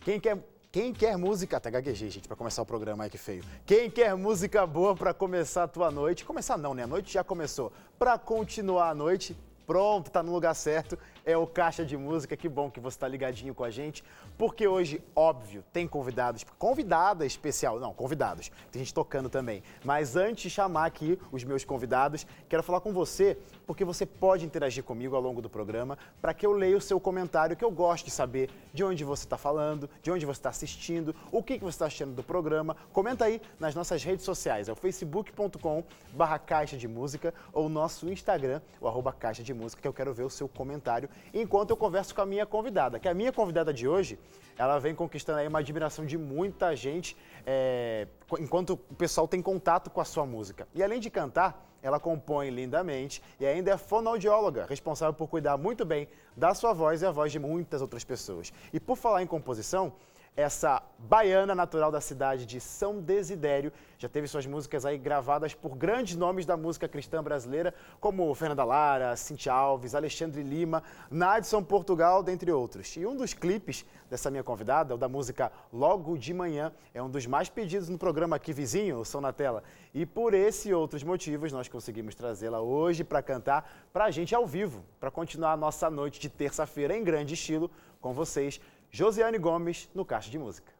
Quem quer, quem quer música. Até gaguejei, gente, para começar o programa, ai que feio. Quem quer música boa para começar a tua noite? Começar não, né? A noite já começou. Para continuar a noite, pronto, tá no lugar certo é o Caixa de Música. Que bom que você está ligadinho com a gente, porque hoje, óbvio, tem convidados, convidada especial, não, convidados, tem gente tocando também. Mas antes de chamar aqui os meus convidados, quero falar com você, porque você pode interagir comigo ao longo do programa, para que eu leia o seu comentário, que eu gosto de saber de onde você está falando, de onde você está assistindo, o que, que você está achando do programa. Comenta aí nas nossas redes sociais, é o facebook.com barra Caixa de Música ou nosso Instagram, o arroba Caixa de Música, que eu quero ver o seu comentário enquanto eu converso com a minha convidada. Que a minha convidada de hoje, ela vem conquistando aí uma admiração de muita gente, é, enquanto o pessoal tem contato com a sua música. E além de cantar, ela compõe lindamente e ainda é fonoaudióloga, responsável por cuidar muito bem da sua voz e a voz de muitas outras pessoas. E por falar em composição, essa baiana natural da cidade de São Desidério. Já teve suas músicas aí gravadas por grandes nomes da música cristã brasileira, como Fernanda Lara, Cintia Alves, Alexandre Lima, Nadson Portugal, dentre outros. E um dos clipes dessa minha convidada, o da música Logo de Manhã, é um dos mais pedidos no programa aqui vizinho, o Som na Tela. E por esse e outros motivos, nós conseguimos trazê-la hoje para cantar para a gente ao vivo, para continuar a nossa noite de terça-feira em grande estilo com vocês Josiane Gomes no Caixa de Música.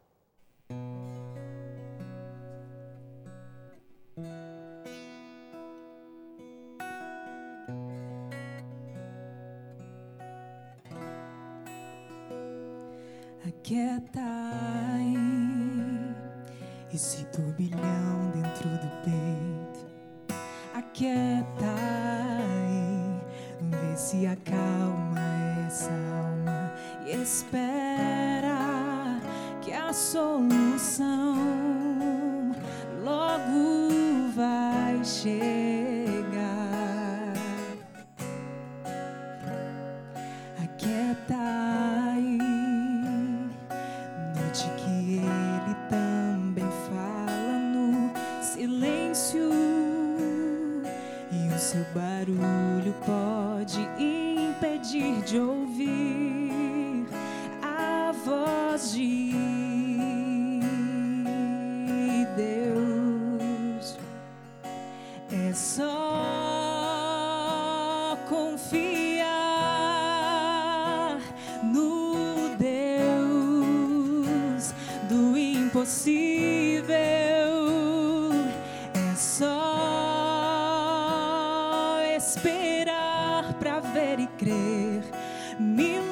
Aquieta aí esse turbilhão dentro do peito. Aquieta aí, vê se acalma essa alma e espera a solução logo vai chegar. esperar para ver e crer. mil.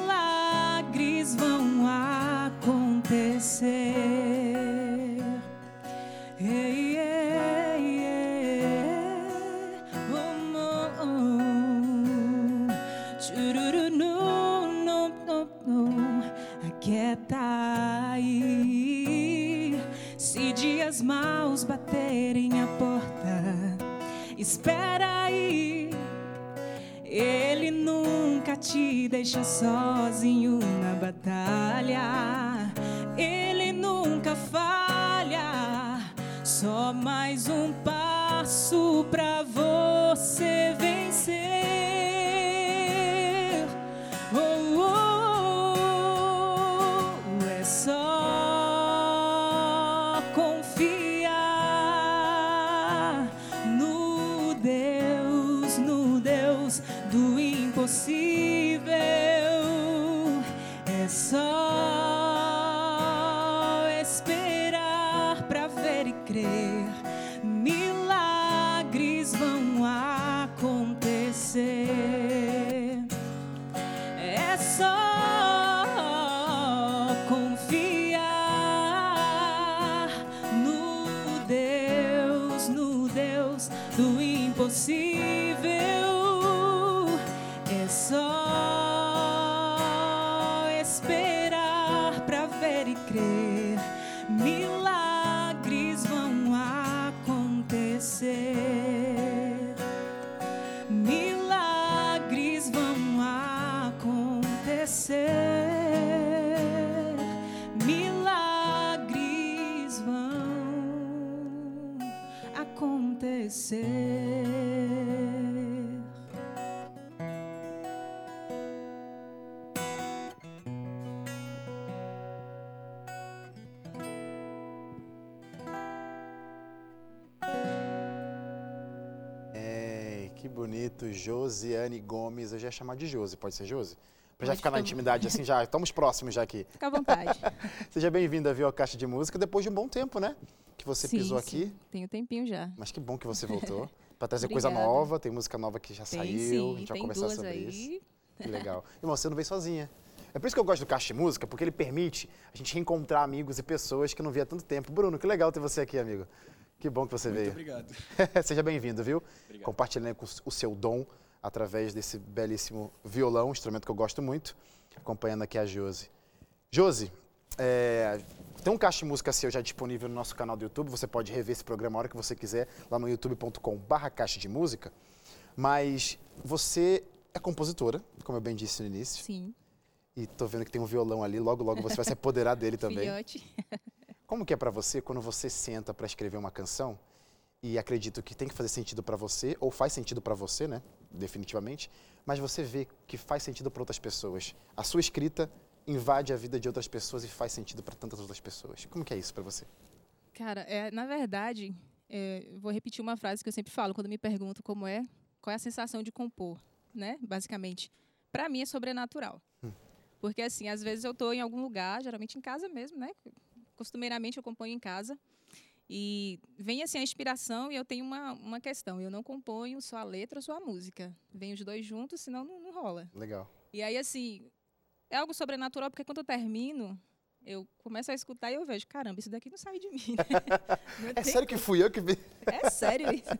Deixa sozinho na batalha. Ele nunca falha. Só mais um passo pra crer. Josiane Gomes. Eu já ia chamar de Josi, pode ser Josi? Pra já ficar na intimidade assim, já estamos próximos já aqui. Fica à vontade. Seja bem-vinda, viu, à Caixa de Música, depois de um bom tempo, né? Que você Sim, pisou sim. aqui. Tem um tempinho já. Mas que bom que você voltou. Pra trazer coisa nova, tem música nova que já Tem saiu, sim, a gente vai conversar sobre aí. isso. Que legal. E você não veio sozinha. É por isso que eu gosto do Caixa de Música, porque ele permite a gente reencontrar amigos e pessoas que não via há tanto tempo. Bruno, que legal ter você aqui, amigo. Que bom que você Muito veio. obrigado. Seja bem-vindo, viu? Obrigado. Compartilhando com o seu dom através desse belíssimo violão, um instrumento que eu gosto muito. Acompanhando aqui a Josi. Josi, é, tem um caixa de música seu já disponível no nosso canal do YouTube. Você pode rever esse programa a hora que você quiser, lá no youtube.com/barra caixa de música. Mas você é compositora, como eu bem disse no início. Sim, E tô vendo que tem um violão ali, logo, logo você vai se apoderar dele também. filhote. Como que é pra você quando você senta pra escrever uma canção e acredito que tem que fazer sentido pra você ou faz sentido pra você, né? Definitivamente, mas você vê que faz sentido pra outras pessoas. A sua escrita invade a vida de outras pessoas e faz sentido pra tantas outras pessoas. Como que é isso pra você? Cara, é, na verdade, é, eu vou repetir uma frase que eu sempre falo quando me perguntam como é, qual é a sensação de compor, né? Basicamente, Pra mim é sobrenatural. Porque assim, às vezes eu tô em algum lugar, geralmente em casa mesmo, né? Costumeiramente eu componho em casa. E vem assim a inspiração e eu tenho uma, uma questão. Eu não componho só a letra ou só a música. Vem os dois juntos, senão não, não rola. Legal. E aí, assim, é algo sobrenatural, porque quando eu termino, eu começo a escutar e eu vejo, caramba, isso daqui não sai de mim. né? É sério que fui eu que vi? é sério isso.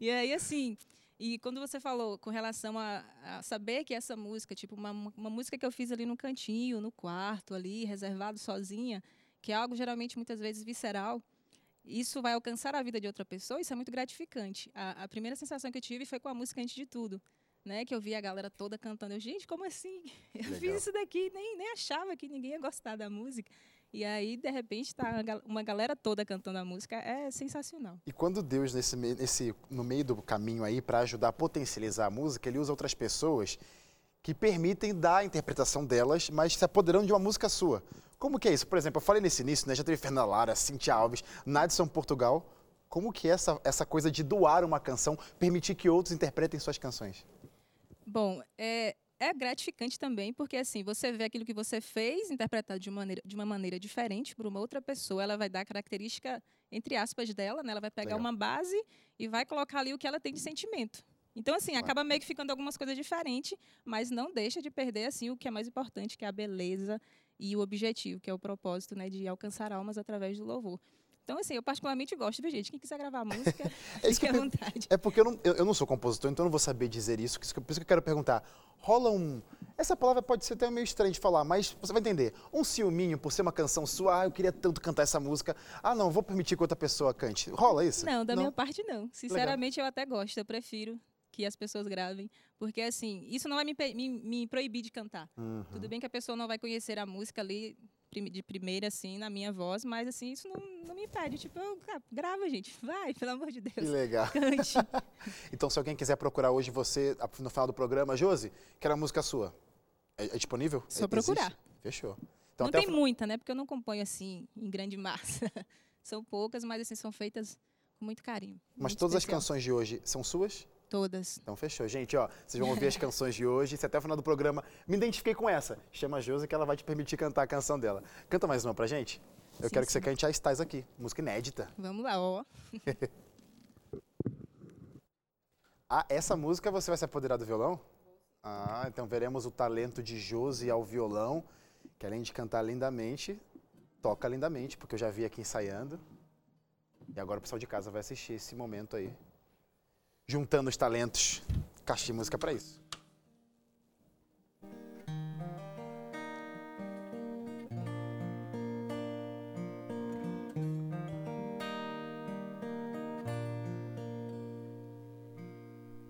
E aí, assim, e quando você falou com relação a, a saber que essa música, tipo, uma, uma música que eu fiz ali no cantinho, no quarto, ali, reservado sozinha, que é algo geralmente muitas vezes visceral, isso vai alcançar a vida de outra pessoa, isso é muito gratificante. A, a primeira sensação que eu tive foi com a música Antes de Tudo. Né, que eu vi a galera toda cantando. Eu, gente, como assim? Eu Legal. fiz isso daqui, nem, nem achava que ninguém ia gostar da música. E aí, de repente, tá uma galera toda cantando a música. É sensacional. E quando Deus, nesse, nesse, no meio do caminho aí, para ajudar a potencializar a música, ele usa outras pessoas que permitem dar a interpretação delas, mas se apoderando de uma música sua. Como que é isso? Por exemplo, eu falei nesse início, né? Já teve Fernanda Lara, Cintia Alves, Nadson Portugal. Como que é essa, essa coisa de doar uma canção, permitir que outros interpretem suas canções? Bom, é, é gratificante também, porque assim, você vê aquilo que você fez interpretado de uma maneira, de uma maneira diferente para uma outra pessoa, ela vai dar a característica, entre aspas, dela, né? Ela vai pegar Legal. uma base e vai colocar ali o que ela tem de sentimento. Então, assim, acaba meio que ficando algumas coisas diferentes, mas não deixa de perder, assim, o que é mais importante, que é a beleza e o objetivo, que é o propósito, né, de alcançar almas através do louvor. Então, assim, eu particularmente gosto, viu, gente? Quem quiser gravar música, É fique à vontade. É porque eu não, eu, eu não sou compositor, então eu não vou saber dizer isso. Por isso que eu quero perguntar. Rola um. Essa palavra pode ser até meio estranha de falar, mas você vai entender. Um ciúminho por ser uma canção sua. Ah, eu queria tanto cantar essa música. Ah, não, vou permitir que outra pessoa cante. Rola isso? Não, da minha parte não. Sinceramente, eu até gosto, eu prefiro que as pessoas gravem, porque assim, isso não vai me, me- me proibir de cantar. Uhum. Tudo bem que a pessoa não vai conhecer a música ali de primeira, assim, na minha voz, mas assim, isso não, não me impede. Tipo, eu, grava, gente, vai, pelo amor de Que Deus. legal. Cante. Então, se alguém quiser procurar hoje você, a- no final do programa, Josi, quero a música sua. É, é disponível? Só É- procurar. existe? Fechou. Então, não tem fi- muita, né? Porque eu não componho assim, em grande massa. são poucas, mas assim, são feitas com muito carinho. Mas muito todas as especial. canções de hoje são suas? Todas. Então fechou. Gente, ó, vocês vão ouvir as canções de hoje. Se até o final do programa me identifiquei com essa, chama a Josi que ela vai te permitir cantar a canção dela. Canta mais uma pra gente? Eu Sim, quero que você cante a Estás Aqui, música inédita. Vamos lá, ó. Ah, essa música você vai se apoderar do violão? Ah, então veremos o talento de Josi ao violão, que além de cantar lindamente, toca lindamente, porque eu já vi aqui ensaiando. E agora o pessoal de casa vai assistir esse momento aí. Juntando os talentos. Caixa de música pra isso.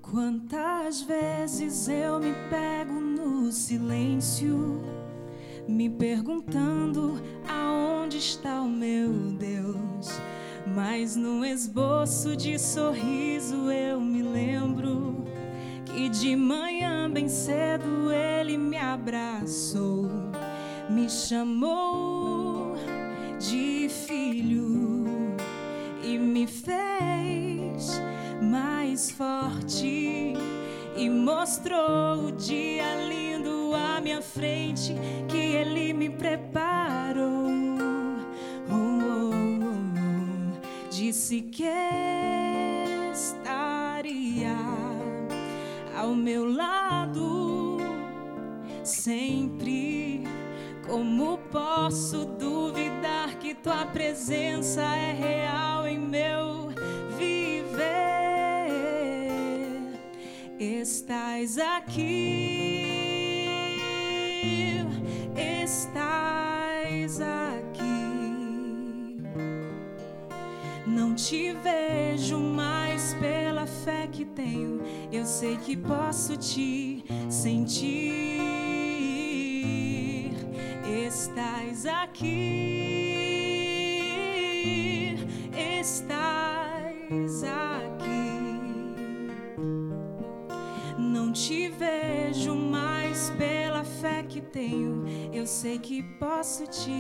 Quantas vezes eu me pego no silêncio, me perguntando aonde está o meu Deus. Mas num esboço de sorriso eu me lembro que de manhã bem cedo ele me abraçou, me chamou de filho e me fez mais forte e mostrou o dia lindo à minha frente que ele me preparou. Oh, oh, oh, Disse que estaria ao meu lado sempre. Como posso duvidar que tua presença é real em meu Estás aqui, estás aqui. Não te vejo mais tenho, eu sei que posso te sentir. Estás aqui, estás aqui. te vejo mais pela fé que tenho, eu sei que posso te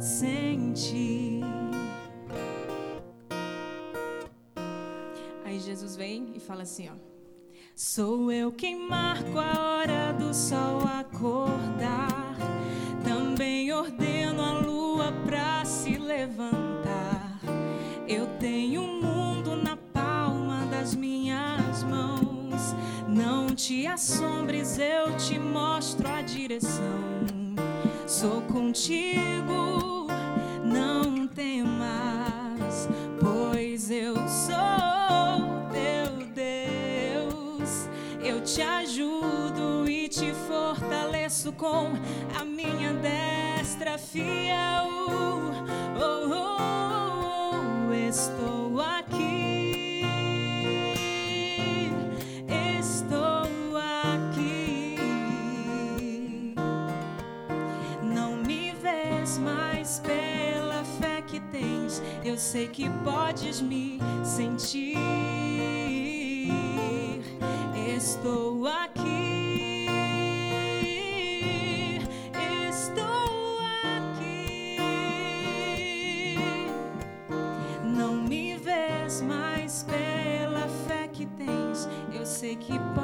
sentir. Jesus vem e fala assim, ó: Sou eu quem marco a hora do sol acordar. Também ordeno a lua para se levantar. Eu tenho um mundo na palma das minhas mãos. Não te assombres, eu te mostro a direção. Sou contigo, não temas, com a minha destra fiel. Oh, oh, oh, oh estou aqui. eu sei que podes me sentir. Estou aqui. Eu sei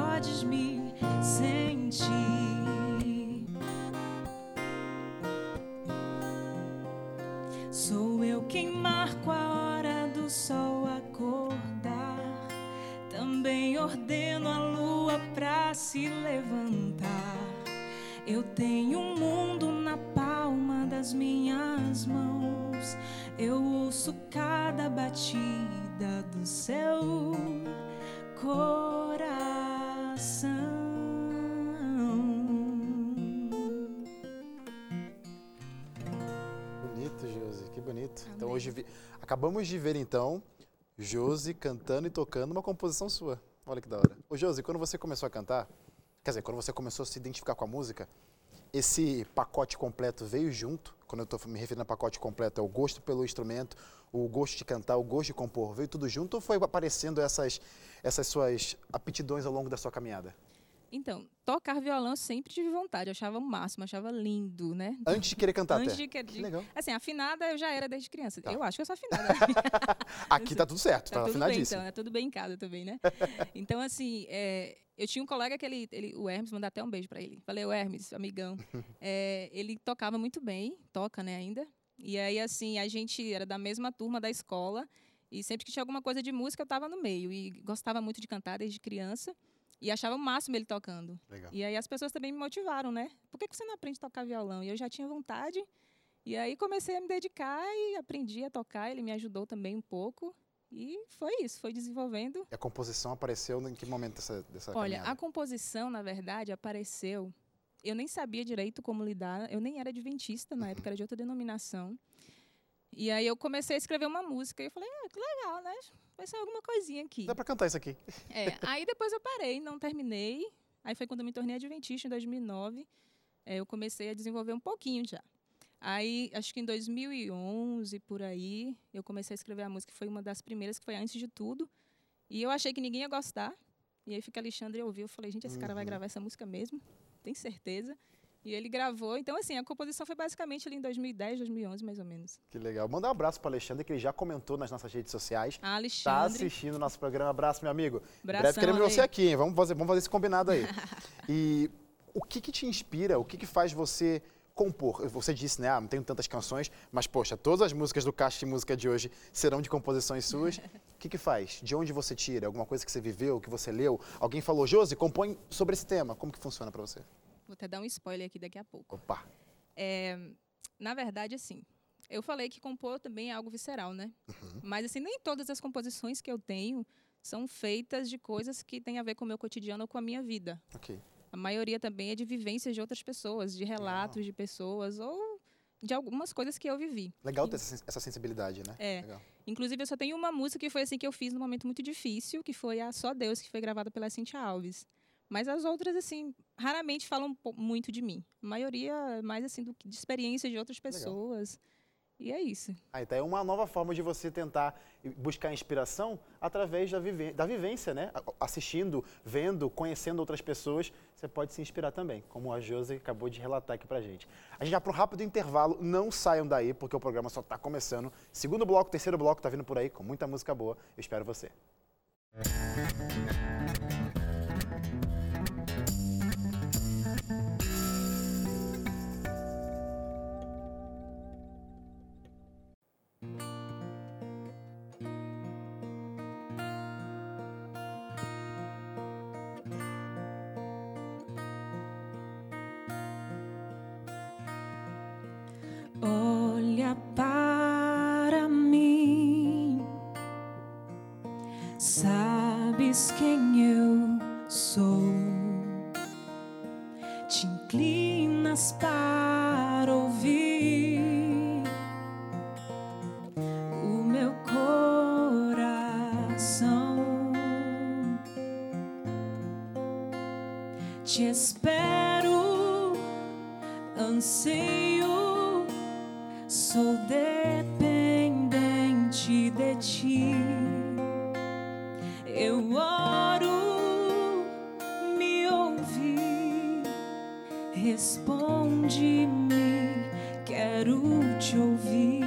acabamos de ver então Josi cantando e tocando uma composição sua. Olha que da hora. Ô Josi, quando você começou a cantar, quer dizer, quando você começou a se identificar com a música, esse pacote completo veio junto. Quando eu estou me referindo a pacote completo, é o gosto pelo instrumento, o gosto de cantar, o gosto de compor. Veio tudo junto ou foi aparecendo essas, essas suas aptidões ao longo da sua caminhada? Então, tocar violão sempre tive vontade, eu achava o máximo, achava lindo, né? Antes de querer cantar Antes até. de querer. Que legal. Assim, afinada eu já era desde criança. Tá. Eu acho que eu sou afinada. Aqui tá tudo certo, tá, tá tudo bem, então, é tudo bem em casa também, né? então, assim, é, eu tinha um colega que ele, ele, o Hermes, mandar até um beijo para ele. Falei, o Hermes, amigão. É, ele tocava muito bem, toca, né, ainda. E aí, assim, a gente era da mesma turma da escola. E sempre que tinha alguma coisa de música, eu estava no meio. E gostava muito de cantar desde criança. E achava o máximo ele tocando. Legal. E aí as pessoas também me motivaram, né? Por que você não aprende a tocar violão? E eu já tinha vontade. E aí comecei a me dedicar e aprendi a tocar. Ele me ajudou também um pouco. E foi isso, foi desenvolvendo. E a composição apareceu em que momento dessa, dessa Olha, caminhada? a composição, na verdade, apareceu. Eu nem sabia direito como lidar. Eu nem era adventista na uhum. época, era de outra denominação. E aí eu comecei a escrever uma música e eu falei, ah, que legal, né? Vai ser alguma coisinha aqui. Dá pra cantar isso aqui. É, aí depois eu parei, não terminei. Aí foi quando eu me tornei adventista, em 2009. É, eu comecei a desenvolver um pouquinho já. Aí, acho que em 2011, por aí, eu comecei a escrever a música, que foi uma das primeiras, que foi antes de tudo. E eu achei que ninguém ia gostar. E aí fica Alexandre ouviu, eu falei, gente, esse cara vai uhum. gravar essa música mesmo? Tem certeza? E ele gravou. Então, assim, a composição foi basicamente ali em 2010, 2011, mais ou menos. Que legal. Mandar um abraço para Alexandre, que ele já comentou nas nossas redes sociais. Ah, Alexandre. Tá assistindo o nosso programa. Abraço, meu amigo. Abração, Breve queremos Ale. você aqui, hein? Vamos fazer, vamos fazer esse combinado aí. e o que, que te inspira, o que, que faz você compor? Você disse, né? Ah, não tenho tantas canções, mas, poxa, todas as músicas do Caixa de Música de hoje serão de composições suas. O que, que faz? De onde você tira? Alguma coisa que você viveu, que você leu? Alguém falou, Josi, compõe sobre esse tema. Como que funciona para você? Vou até dar um spoiler aqui daqui a pouco. Opa! É, na verdade, assim, eu falei que compor também é algo visceral, né? Uhum. Mas, assim, nem todas as composições que eu tenho são feitas de coisas que têm a ver com o meu cotidiano ou com a minha vida. Ok. A maioria também é de vivências de outras pessoas, de relatos de pessoas ou de algumas coisas que eu vivi. Legal ter essa, essa sensibilidade, né? É. Legal. Inclusive, eu só tenho uma música que foi assim que eu fiz num momento muito difícil, que foi a Só Deus, que foi gravada pela Cintia Alves. Mas as outras, assim, raramente falam muito de mim. A maioria é mais, assim, do que de experiência de outras pessoas. E é isso. Ah, então é uma nova forma de você tentar buscar inspiração através da, vive- da vivência, né? Assistindo, vendo, conhecendo outras pessoas, você pode se inspirar também, como a Josi acabou de relatar aqui pra gente. A gente vai para um rápido intervalo, não saiam daí, porque o programa só está começando. Segundo bloco, terceiro bloco tá vindo por aí, com muita música boa. Eu espero você. Olha ti. Eu oro, me ouvi, responde-me, quero te ouvir.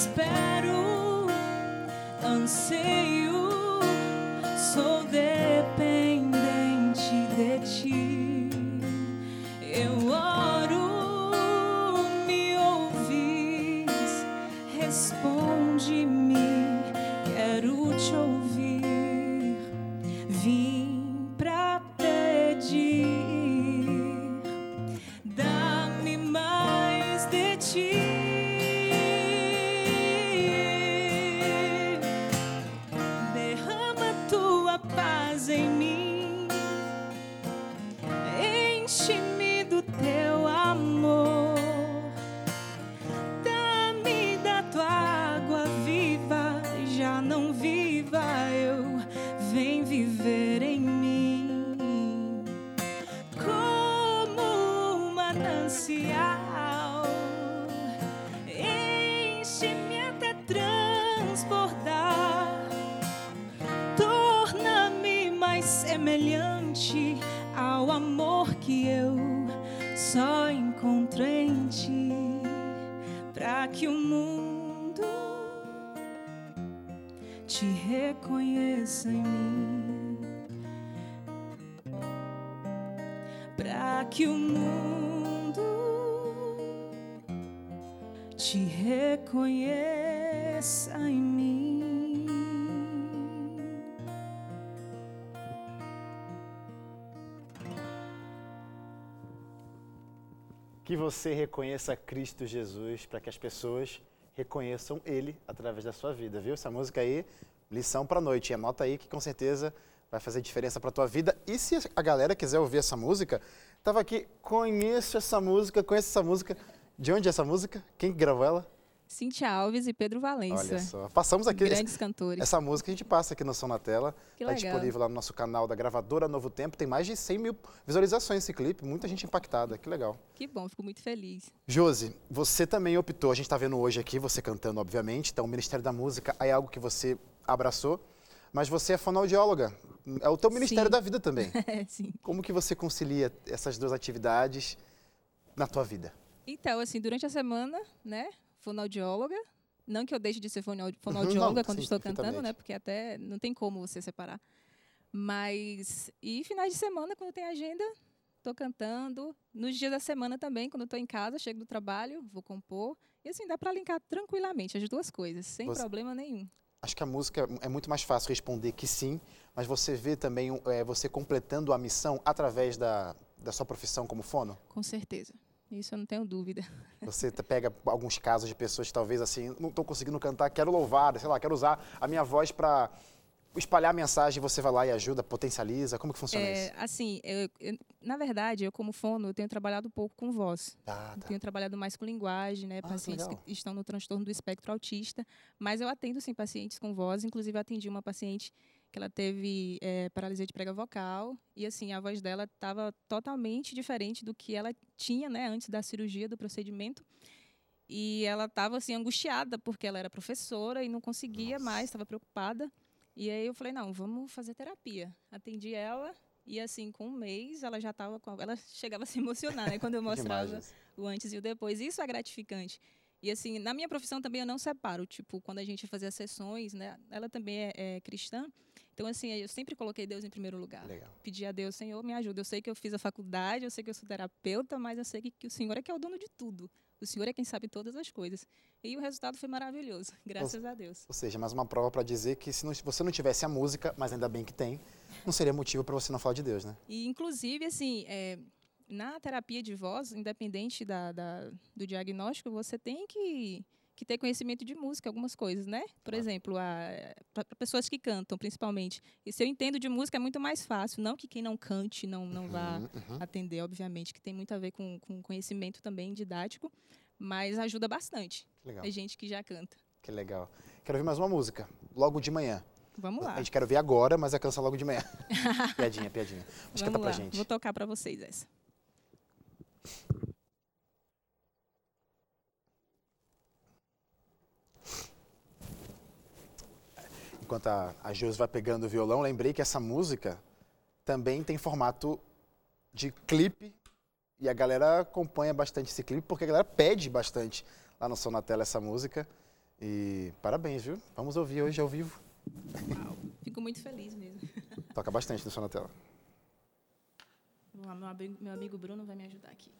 Te te reconheça em mim. Que você reconheça Cristo Jesus para que as pessoas reconheçam Ele através da sua vida, viu? Essa música aí, lição para noite. Anota aí que com certeza vai fazer diferença para tua vida. E se a galera quiser ouvir essa música, tava aqui, conheço essa música, conheço essa música. De onde é essa música? Quem gravou ela? Cintia Alves e Pedro Valença. Olha só. Passamos aqui. Grandes cantores. Essa música a gente passa aqui no Som na Tela. Que Está disponível lá no nosso canal da gravadora Novo Tempo. Tem mais de 100 mil visualizações esse clipe. Muita gente impactada. Que legal. Que bom, fico muito feliz. Josi, você também optou, a gente está vendo hoje aqui, você cantando, obviamente, então o Ministério da Música é algo que você abraçou, mas você é fonoaudióloga, é o teu Ministério Sim. da Vida também. É, sim. Como que você concilia essas duas atividades na tua vida? Então, assim, durante a semana, né, fonoaudióloga. Não que eu deixe de ser Uhum, não, fonoaudióloga quando sim, estou cantando, né? Porque até não tem como você separar. Mas. E finais de semana, quando tem agenda, estou cantando. Nos dias da semana também, quando estou em casa, chego do trabalho, vou compor. E assim, dá para linkar tranquilamente as duas coisas, sem Você- problema nenhum. Acho que a música é muito mais fácil responder que sim, mas você vê também é, você completando a missão através da, da sua profissão como fono? Com certeza. Isso eu não tenho dúvida. Você pega alguns casos de pessoas que talvez assim, não estou conseguindo cantar, quero louvar, sei lá, quero usar a minha voz para espalhar a mensagem, você vai lá e ajuda, potencializa. Como que funciona É, isso? assim, eu- eu- na verdade, eu como fono, eu tenho trabalhado pouco com voz. Tá, tá. Tenho trabalhado mais com linguagem, né? Ah, pacientes legal. que estão no transtorno do espectro autista. Mas eu atendo, sim, pacientes com voz. Inclusive, eu atendi uma paciente que ela teve eh, paralisia de prega vocal. E, assim, a voz dela estava totalmente diferente do que ela tinha, né? Antes da cirurgia, do procedimento. E ela estava, assim, angustiada, porque ela era professora e não conseguia Nossa. mais, estava preocupada. E aí eu falei, não, vamos fazer terapia. Atendi ela e, assim, com um mês, ela já estava com... Ela chegava a se emocionar, né? Quando eu mostrava o antes e o depois. Isso é gratificante. E assim, na minha profissão também eu não separo. Tipo, quando a gente fazia sessões, né? Ela também é, é cristã. Então, assim, eu sempre coloquei Deus em primeiro lugar. Legal. Pedi a Deus, Senhor, me ajuda. Eu sei que eu fiz a faculdade, eu sei que eu sou terapeuta, mas eu sei que, que o Senhor é que é o dono de tudo. O Senhor é quem sabe todas as coisas. E o resultado foi maravilhoso, graças a Deus. Ou seja, mais uma prova para dizer que se não- você não tivesse a música, mas ainda bem que tem, não seria motivo para você não falar de Deus, né? E, inclusive, assim, é, na terapia de voz, independente da, da- do diagnóstico, você tem que, que ter conhecimento de música, algumas coisas, né? Por exemplo, para pessoas que cantam, principalmente. E se eu entendo de música, é muito mais fácil. Não que quem não cante não, não vá Uhum, uhum. atender, obviamente, que tem muito a ver com, com conhecimento também didático, mas ajuda bastante. Legal. Tem gente que já canta. Que legal. Quero ouvir mais uma música, logo de manhã. Vamos lá. A gente quer ouvir agora, mas é canção logo de manhã. piadinha, piadinha. Mas canta Vamos pra lá. gente. Vou tocar para vocês essa. Enquanto a, a vai pegando o violão, lembrei que essa música também tem formato de clipe e a galera acompanha bastante esse clipe porque a galera pede bastante lá no Som na Tela essa música. E parabéns, viu? Vamos ouvir hoje ao vivo. Fico muito feliz mesmo. Toca bastante no Som na Tela. Vamos lá, meu amigo, meu amigo Bruno vai me ajudar aqui.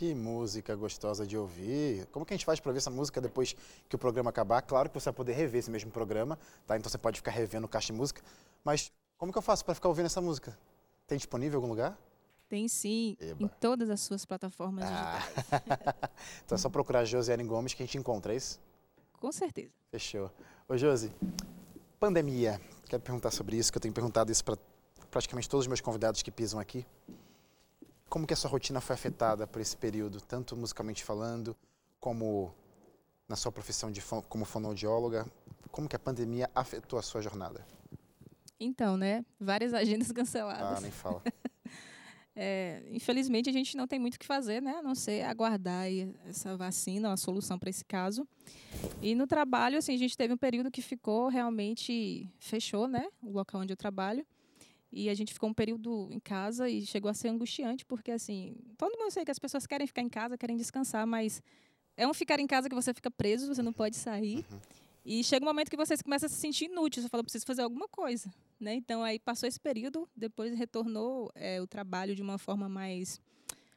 Que música gostosa de ouvir. Como que a gente faz para ver essa música depois que o programa acabar? Claro que você vai poder rever esse mesmo programa, tá? Então você pode ficar revendo o Caixa de Música. Mas como que eu faço para ficar ouvindo essa música? Tem disponível em algum lugar? Tem sim, Eba. em todas as suas plataformas digitais. Ah. então é só procurar Josiane Gomes que a gente encontra, é isso? Com certeza. Fechou. Ô, Josi, pandemia. Quero perguntar sobre isso, que eu tenho perguntado isso para praticamente todos os meus convidados que pisam aqui. Como que a sua rotina foi afetada por esse período, tanto musicalmente falando, como na sua profissão de como fonoaudióloga? Como que a pandemia afetou a sua jornada? Então, né? Várias agendas Ah, canceladas. nem fala. É, infelizmente, a gente não tem muito o que fazer, né? A não ser aguardar essa vacina, uma solução para esse caso. E no trabalho, assim, a gente teve um período que ficou realmente fechou, né? O local onde eu trabalho. E a gente ficou um período em casa e chegou a ser angustiante, porque assim, todo mundo sei que as pessoas querem ficar em casa, querem descansar, mas é um ficar em casa que você fica preso, você não pode sair. E chega um momento que você começa a se sentir inútil, você fala, preciso fazer alguma coisa, né? Então aí passou esse período, depois retornou é, o trabalho de uma forma mais,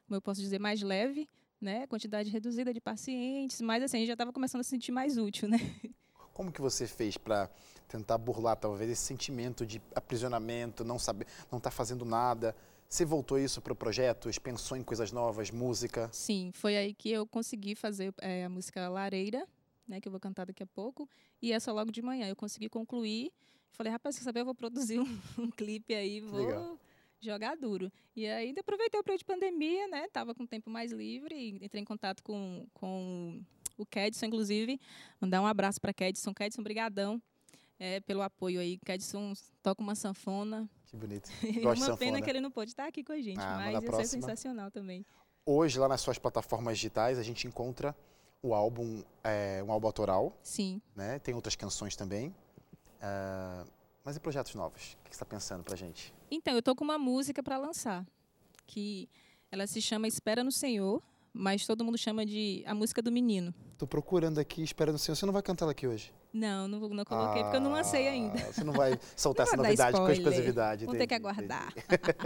como eu posso dizer, mais leve, né? Quantidade reduzida de pacientes, mas assim, a gente já estava começando a se sentir mais útil, né? Como que você fez para tentar burlar talvez esse sentimento de aprisionamento, não saber, não estar fazendo nada? Você voltou isso para o projeto? Pensou em coisas novas, música? Sim, foi aí que eu consegui fazer é, a música Lareira, né, que eu vou cantar daqui a pouco, e essa logo de manhã. Eu consegui concluir. Falei, rapaz, quer saber? Eu vou produzir um, um clipe aí, vou legal. jogar duro. E aí ainda aproveitei o período de pandemia, né? Tava com tempo mais livre, entrei em contato com, com o Kedson, inclusive. Mandar um abraço para Kedson. Kedson, brigadão. é, pelo apoio aí. Cadson toca uma sanfona. Que bonito. Uma pena que ele não pôde estar aqui com a gente, ah, mas isso é sensacional também. Hoje, lá nas suas plataformas digitais, a gente encontra o álbum, é, um álbum autoral. Sim. Né? Tem outras canções também. Uh, mas e projetos novos? O que você está pensando pra gente? Então, eu tô com uma música para lançar, que ela se chama Espera no Senhor, mas todo mundo chama de a música do menino. Tô procurando aqui Espera no Senhor. Você não vai cantar ela aqui hoje? Não, não, não coloquei ah, porque eu não lancei ainda. Você não vai soltar essa novidade com exclusividade. Vamos ter que aguardar.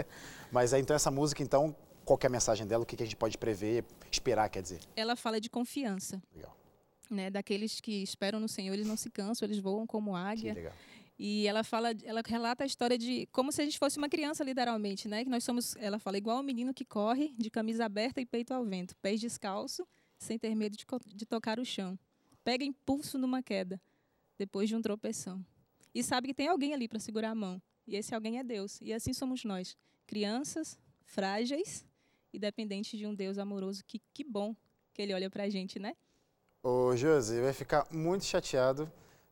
mas é, então essa música, então, qual é a mensagem dela? O que, que a gente pode prever, esperar, quer dizer? Ela fala de confiança. Legal. Né, daqueles que esperam no Senhor, eles não se cansam, eles voam como águia. Que legal. E ela fala, ela relata a história de como se a gente fosse uma criança literalmente, né? Que nós somos, ela fala igual um menino que corre de camisa aberta e peito ao vento, pés descalço, sem ter medo de, de tocar o chão. Pega impulso numa queda, depois de um tropeção. E sabe que tem alguém ali para segurar a mão. E esse alguém é Deus. E assim somos nós, crianças frágeis e dependentes de um Deus amoroso. Que que bom que ele olha para a gente, né? Ô, Josi, vai ficar muito chateado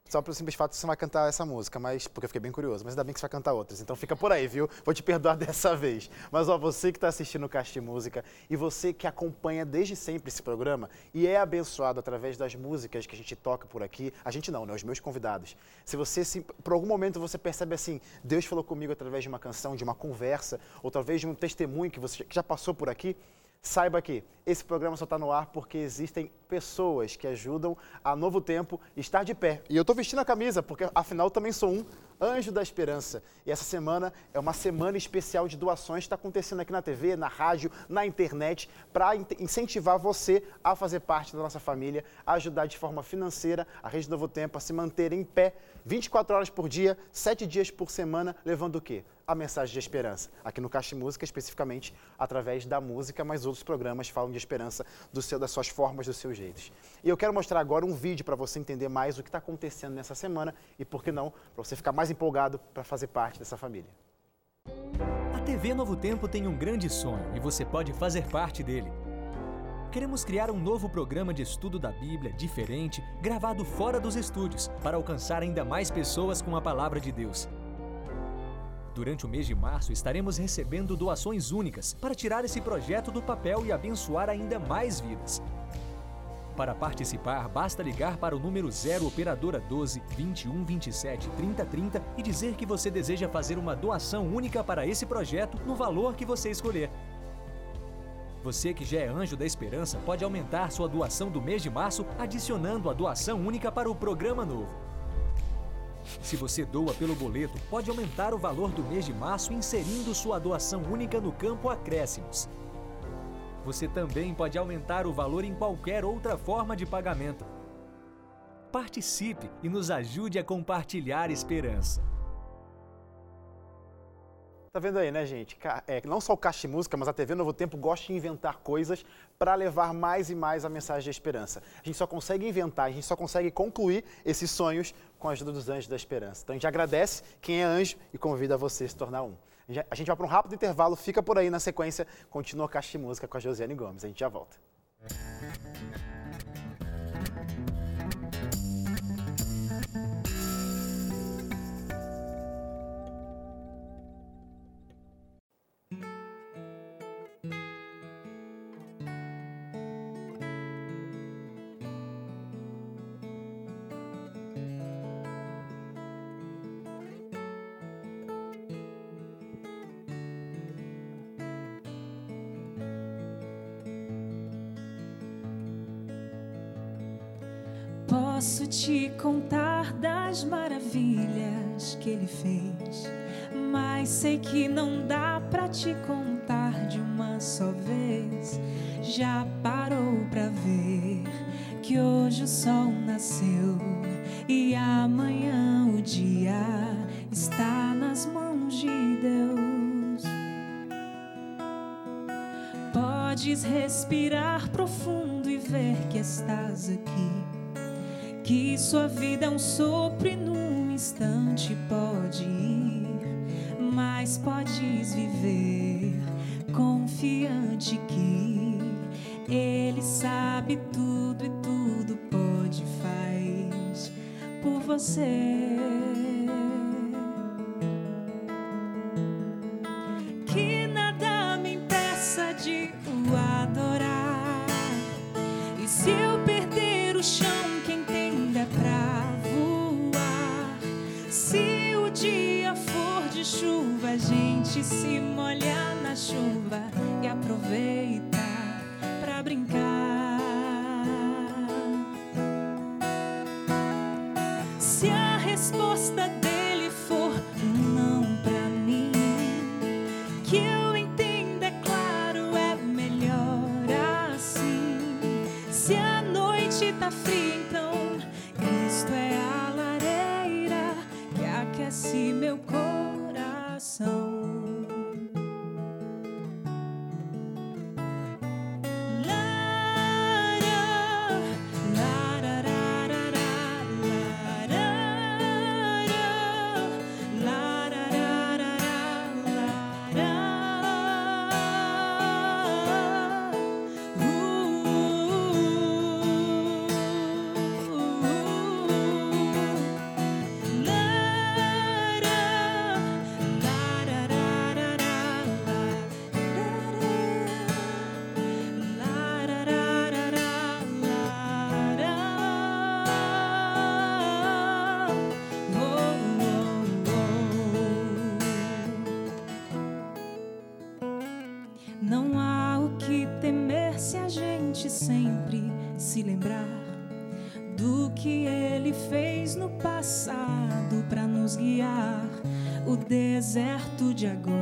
só pelo simples fato que você vai cantar essa música, mas porque eu fiquei bem curioso. Mas ainda bem que você vai cantar outras. Então fica por aí, viu? Vou te perdoar dessa vez. Mas ó, você que está assistindo o de Música e você que acompanha desde sempre esse programa e é abençoado através das músicas que a gente toca por aqui, a gente não, né? Os meus convidados. Se você, se, por algum momento, você percebe assim, Deus falou comigo através de uma canção, de uma conversa, ou talvez de um testemunho que você já passou por aqui, Saiba que esse programa só está no ar porque existem pessoas que ajudam a Novo Tempo estar de pé. E eu estou vestindo a camisa porque, afinal, também sou um Anjo da Esperança. E essa semana é uma semana especial de doações está acontecendo aqui na TV, na rádio, na internet, para incentivar você a fazer parte da nossa família, a ajudar de forma financeira a Rede Novo Tempo a se manter em pé 24 horas por dia, 7 dias por semana, levando o quê? A mensagem de esperança. Aqui no Caixa Música, especificamente através da música, mas outros programas falam de esperança do seu, das suas formas, dos seus E eu quero mostrar agora um vídeo para você entender mais o que está acontecendo nessa semana e, por que não, para você ficar mais empolgado para fazer parte dessa família. A TV Novo Tempo tem um grande sonho e você pode fazer parte dele. Queremos criar um novo programa de estudo da Bíblia diferente, gravado fora dos estúdios, para alcançar ainda mais pessoas com a palavra de Deus. Durante o mês de março, estaremos recebendo doações únicas para tirar esse projeto do papel e abençoar ainda mais vidas. Para participar, basta ligar para o número 0 Operadora 12 21 27 30 30 e dizer que você deseja fazer uma doação única para esse projeto no valor que você escolher. Você que já é anjo da esperança pode aumentar sua doação do mês de março adicionando a doação única para o programa novo. Se você doa pelo boleto, pode aumentar o valor do mês de março inserindo sua doação única no campo Acréscimos. Você também pode aumentar o valor em qualquer outra forma de pagamento. Participe e nos ajude a compartilhar esperança. Tá vendo aí, né, gente? É, não só o Caixa Música, mas a TV Novo Tempo gosta de inventar coisas para levar mais e mais a mensagem de esperança. A gente só consegue inventar, a gente só consegue concluir esses sonhos com a ajuda dos anjos da esperança. Então a gente agradece quem é anjo e convida você a se tornar um. A gente vai para um rápido intervalo, fica por aí na sequência, continua Caixa de Música com a Josiane Gomes. A gente já volta. Sei que não dá para te contar de uma só vez. Já parou para ver que hoje o sol nasceu e amanhã o dia está nas mãos de Deus. Podes respirar profundo e ver que estás aqui que sua vida é um sopro e num instante pode ir, mas podes viver confiante que Ele sabe tudo e tudo pode faz por você. Se molha na chuva e aproveita deserto de agora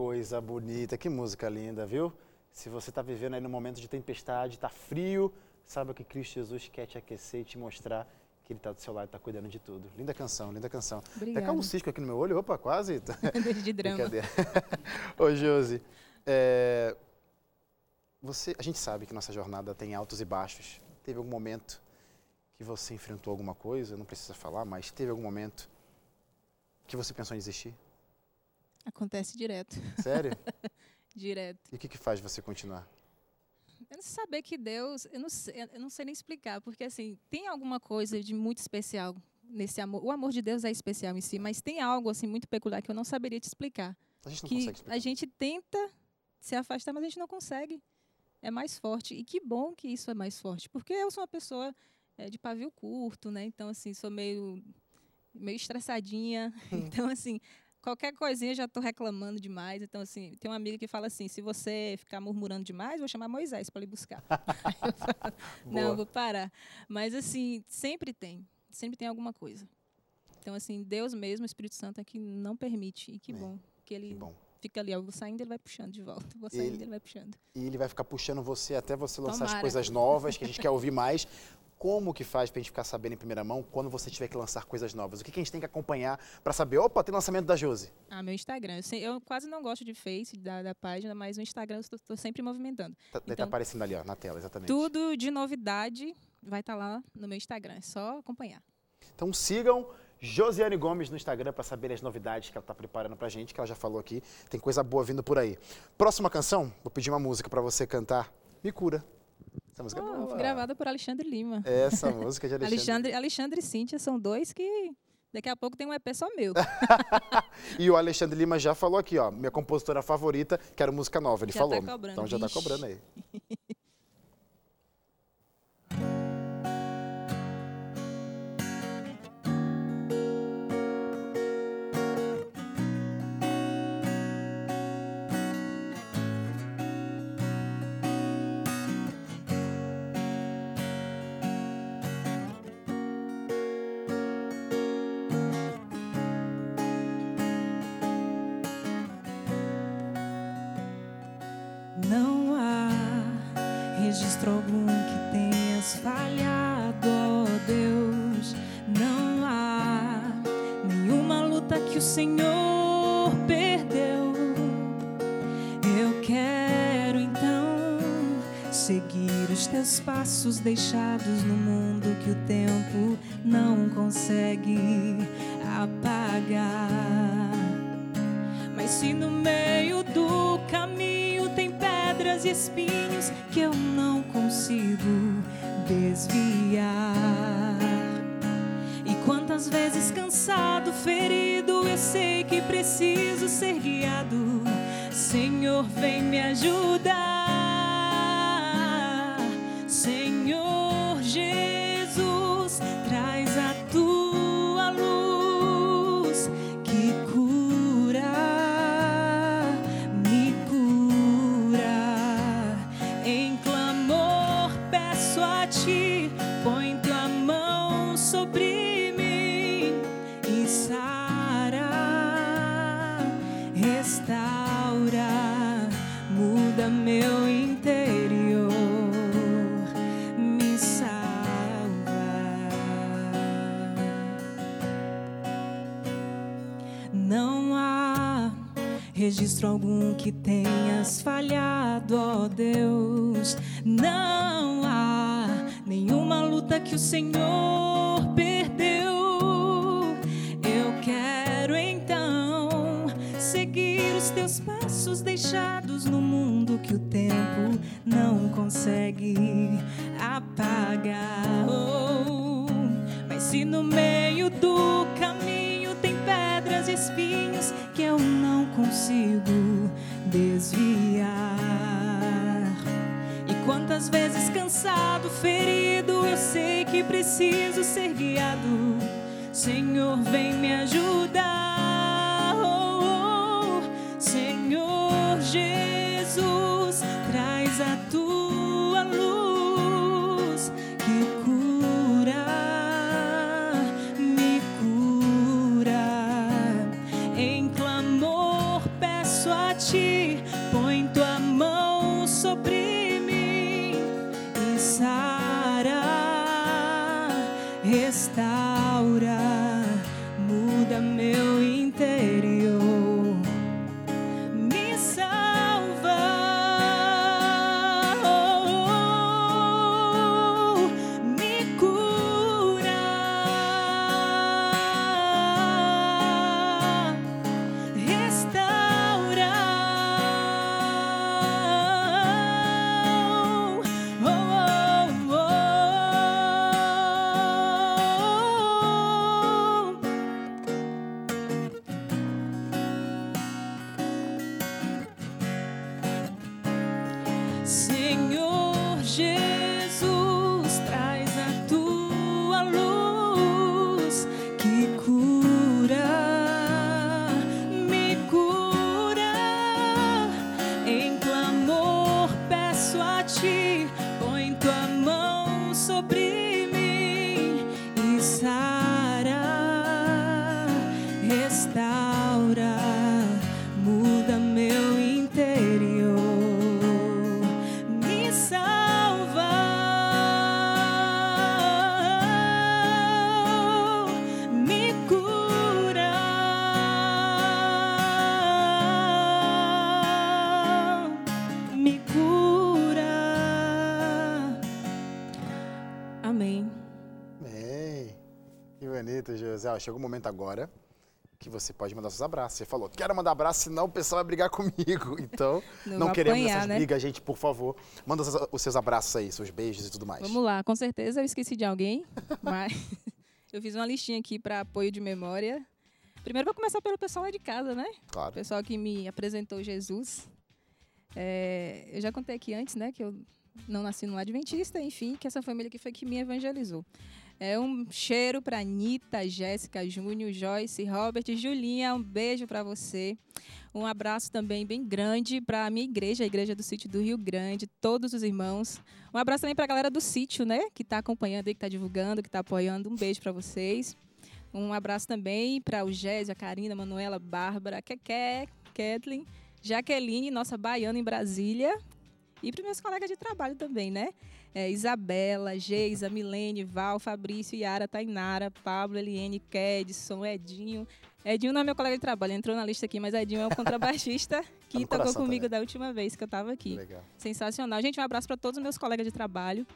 coisa bonita, que música linda, viu? Se você está vivendo aí no momento de tempestade, está frio, saiba que Cristo Jesus quer te aquecer e te mostrar que Ele está do seu lado está cuidando de tudo. Linda canção, linda canção. Até Obrigada. caiu um cisco aqui no meu olho, opa, quase. de drama. Ô, Josi, é, você, a gente sabe que nossa jornada tem altos e baixos. Teve algum momento que você enfrentou alguma coisa, não precisa falar, mas teve algum momento que você pensou em desistir? Acontece direto. Sério? direto. E o que, que faz você continuar? Eu não saber que Deus, eu não, sei, eu não sei nem explicar, porque assim, tem alguma coisa de muito especial nesse amor. O amor de Deus é especial em si, mas tem algo assim muito peculiar que eu não saberia te explicar. A gente não que consegue explicar. a gente tenta se afastar, mas a gente não consegue. É mais forte. E que bom que isso é mais forte, porque eu sou uma pessoa é, de pavio curto, né? Então assim, sou meio meio estressadinha. então assim, qualquer coisinha já estou reclamando demais. Então, assim, tem uma amiga que fala assim: se você ficar murmurando demais, vou chamar Moisés para ir buscar. Eu falo, não, vou parar. Mas, assim, sempre tem. Sempre tem alguma coisa. Então, assim, Deus mesmo, o Espírito Santo, é que não permite. E que É, bom que ele Que bom. fica ali. Eu vou saindo, ele vai puxando de volta. Vou saindo, Ele- ele vai puxando. E ele vai ficar puxando você até você lançar as Tomara. coisas novas que a gente quer ouvir mais. Como que faz pra gente ficar sabendo em primeira mão quando você tiver que lançar coisas novas? O que, que a gente tem que acompanhar para saber? Opa, tem lançamento da Josi. Ah, meu Instagram. Eu, eu quase não gosto de Face, da, da página, mas o Instagram eu estou sempre movimentando. Tá, daí tá Então, aparecendo ali, ó, na tela, exatamente. Tudo de novidade vai estar lá no meu Instagram. É só acompanhar. Então sigam Josiane Gomes no Instagram para saber as novidades que ela tá preparando pra gente, que ela já falou aqui. Tem coisa boa vindo por aí. Próxima canção, vou pedir uma música para você cantar. Me cura. Essa música é Ah, boa. gravada por Alexandre Lima. Essa música de Alexandre. Alexandre, Alexandre e Cíntia são dois que daqui a pouco tem um EP só meu. E o Alexandre Lima já falou aqui, ó, minha compositora favorita, quero música nova. Ele Já tá falou. cobrando, então já tá cobrando aí. deixados no mundo que o tempo não consegue apagar. Mas se no meio do caminho tem pedras e espinhos que eu não consigo desviar. E quantas vezes cansado, ferido, eu sei que preciso ser guiado. Senhor, vem me ajudar. Registro algum que tenhas falhado, ó Deus. Não há nenhuma luta que o Senhor perdeu. Eu quero então seguir os teus passos deixados no mundo que o tempo não consegue apagar. Oh, mas se no meio do caminho tem pedras e espinhos que eu consigo desviar. E quantas vezes cansado, ferido, eu sei que preciso ser guiado. Senhor, vem me ajudar. Oh, oh. Senhor Jesus, Ó, chegou o momento agora que você pode mandar seus abraços. Você falou, quero mandar abraço, senão o pessoal vai brigar comigo. Então, Não não, queremos apanhar, essas né? brigas, gente, por favor. Manda os seus- os seus abraços aí, seus beijos e tudo mais. Vamos lá, com certeza eu esqueci de alguém, mas eu fiz uma listinha aqui para apoio de memória. Primeiro vou começar pelo pessoal lá de casa, né? O Claro. pessoal que me apresentou Jesus. É, eu já contei aqui antes, né, que eu não nasci num adventista, enfim, que essa família que foi que me evangelizou. É um cheiro para Anitta, Jéssica, Júnior, Joyce, Robert, Julinha, um beijo para você. Um abraço também bem grande para a minha igreja, a igreja do sítio do Rio Grande, todos os irmãos. Um abraço também para a galera do sítio, né, que está acompanhando que está divulgando, que está apoiando. Um beijo para vocês. Um abraço também para o Gésia, a Karina, a Manuela, a Bárbara, a Keké, Kathleen, Jaqueline, nossa baiana em Brasília. E para meus colegas de trabalho também, né? É, Isabela, Geisa, Milene, Val, Fabrício, Yara, Tainara, Pablo, Eliane, Kedson, Edinho. Edinho não é meu colega de trabalho, entrou na lista aqui, mas Edinho é o contrabaixista que Tá tocou comigo também. da última vez que eu estava aqui. Legal. Sensacional. Gente, um abraço para todos os meus colegas de trabalho.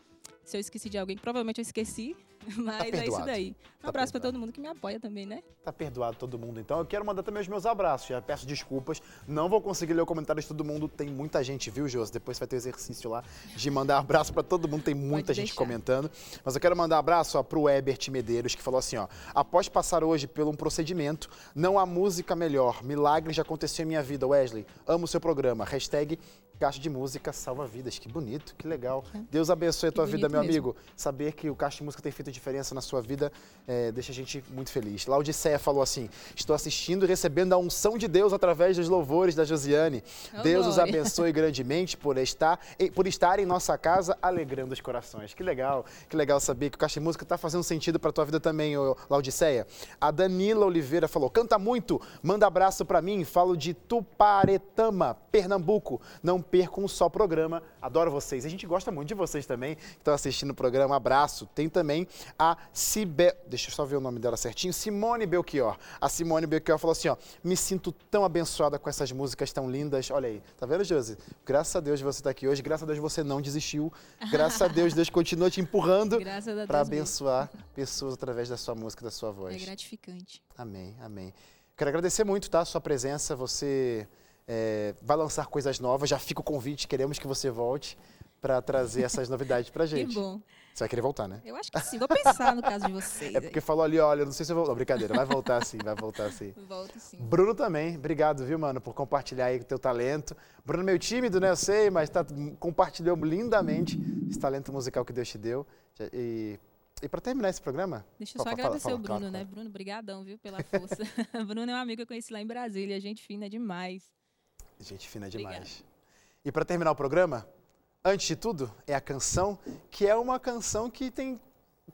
Se eu esqueci de alguém, provavelmente eu esqueci, mas é isso daí. Um Tá abraço para todo mundo que me apoia também, né? Tá perdoado todo mundo, então. Eu quero mandar também os meus abraços. Já peço desculpas. Não vou conseguir ler o comentário de todo mundo. Tem muita gente, viu, Josi? Depois vai ter exercício lá de mandar abraço para todo mundo. Tem muita gente deixar. comentando. Mas eu quero mandar abraço ó, pro Ebert Medeiros, que falou assim: ó. Após passar hoje por um procedimento, não há música melhor. Milagre já aconteceu em minha vida. Wesley, amo o seu programa. Hashtag Caixa de Música salva vidas. Que bonito, que legal. Deus abençoe a tua vida, meu mesmo. amigo. Saber que o Caixa de Música tem feito diferença na sua vida eh, deixa a gente muito feliz. Laodiceia falou assim: Estou assistindo e recebendo a unção de Deus através dos louvores da Josiane. Oh, Deus os glória. abençoe grandemente por estar, em- por estar em nossa casa alegrando os corações. Que legal, que legal saber que o Caixa de Música está fazendo sentido para tua vida também, ô, Laodiceia. A Danila Oliveira falou: Canta muito, manda abraço para mim. Falo de Tuparetama, Pernambuco. Não perco um só programa. Adoro vocês. A gente gosta muito de vocês também que estão assistindo o programa. Abraço. Tem também a Cibe... Deixa eu só ver o nome dela certinho. Simone Belchior. A Simone Belchior falou assim, ó. Me sinto tão abençoada com essas músicas tão lindas. Olha aí. Tá vendo, Josi? Graças a Deus você está aqui hoje. Graças a Deus você não desistiu. Graças a Deus Deus continua te empurrando para mesmo. abençoar pessoas através da sua música, da sua É voz. gratificante. Amém, amém. Quero agradecer muito, tá? A sua presença. Você é, vai lançar coisas novas. Já fica o convite, queremos que você volte para trazer essas novidades pra Que gente. bom. Você vai querer voltar, né? Eu acho que sim. Vou pensar no caso de vocês. É porque falou ali, olha, não sei se eu vou. Não, brincadeira, vai voltar sim, vai voltar sim. aí. Volto sim. Bruno também, obrigado, viu, mano, por compartilhar aí o teu talento. Bruno é meio tímido, né? Eu sei, mas tá, compartilhou lindamente esse talento musical que Deus te deu. E, e para terminar esse programa. Deixa eu só Fala, agradecer fala, o fala, Bruno, claro, né? Bruno, brigadão, viu, pela força. Bruno é um amigo que eu conheci lá em Brasília, gente fina demais. Gente fina Obrigada. demais. E para terminar o programa, antes de tudo, é a canção, que é uma canção que tem.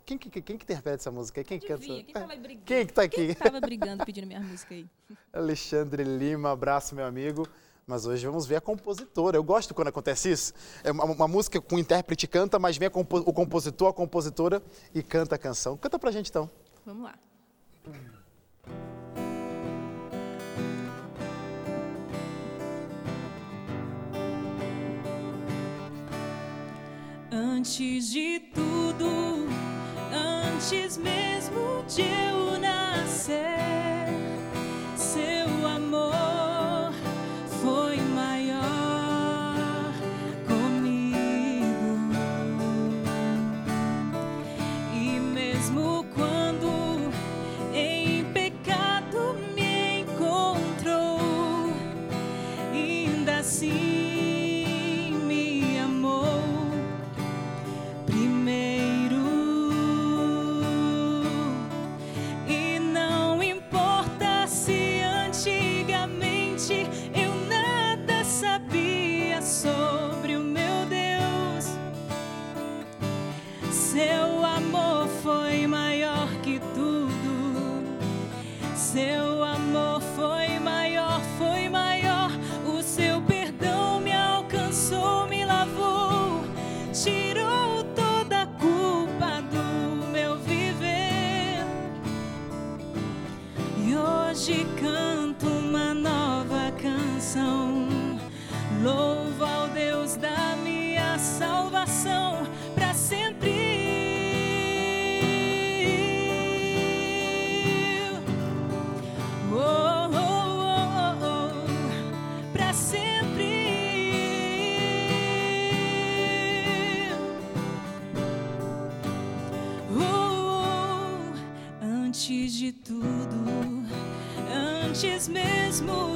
Quem que, quem que interpreta essa música? Quem que canta? Adivinha, quem tava brigando? Quem que tá aqui? Quem tava brigando pedindo minha música aí? Alexandre Lima, abraço, meu amigo. Mas hoje vamos ver a compositora. Eu gosto quando acontece isso. É uma, uma música com o intérprete canta, mas vem compo- o compositor, a compositora e canta a canção. Canta pra gente então. Vamos lá. Antes de tudo, antes mesmo de eu nascer, Seu antes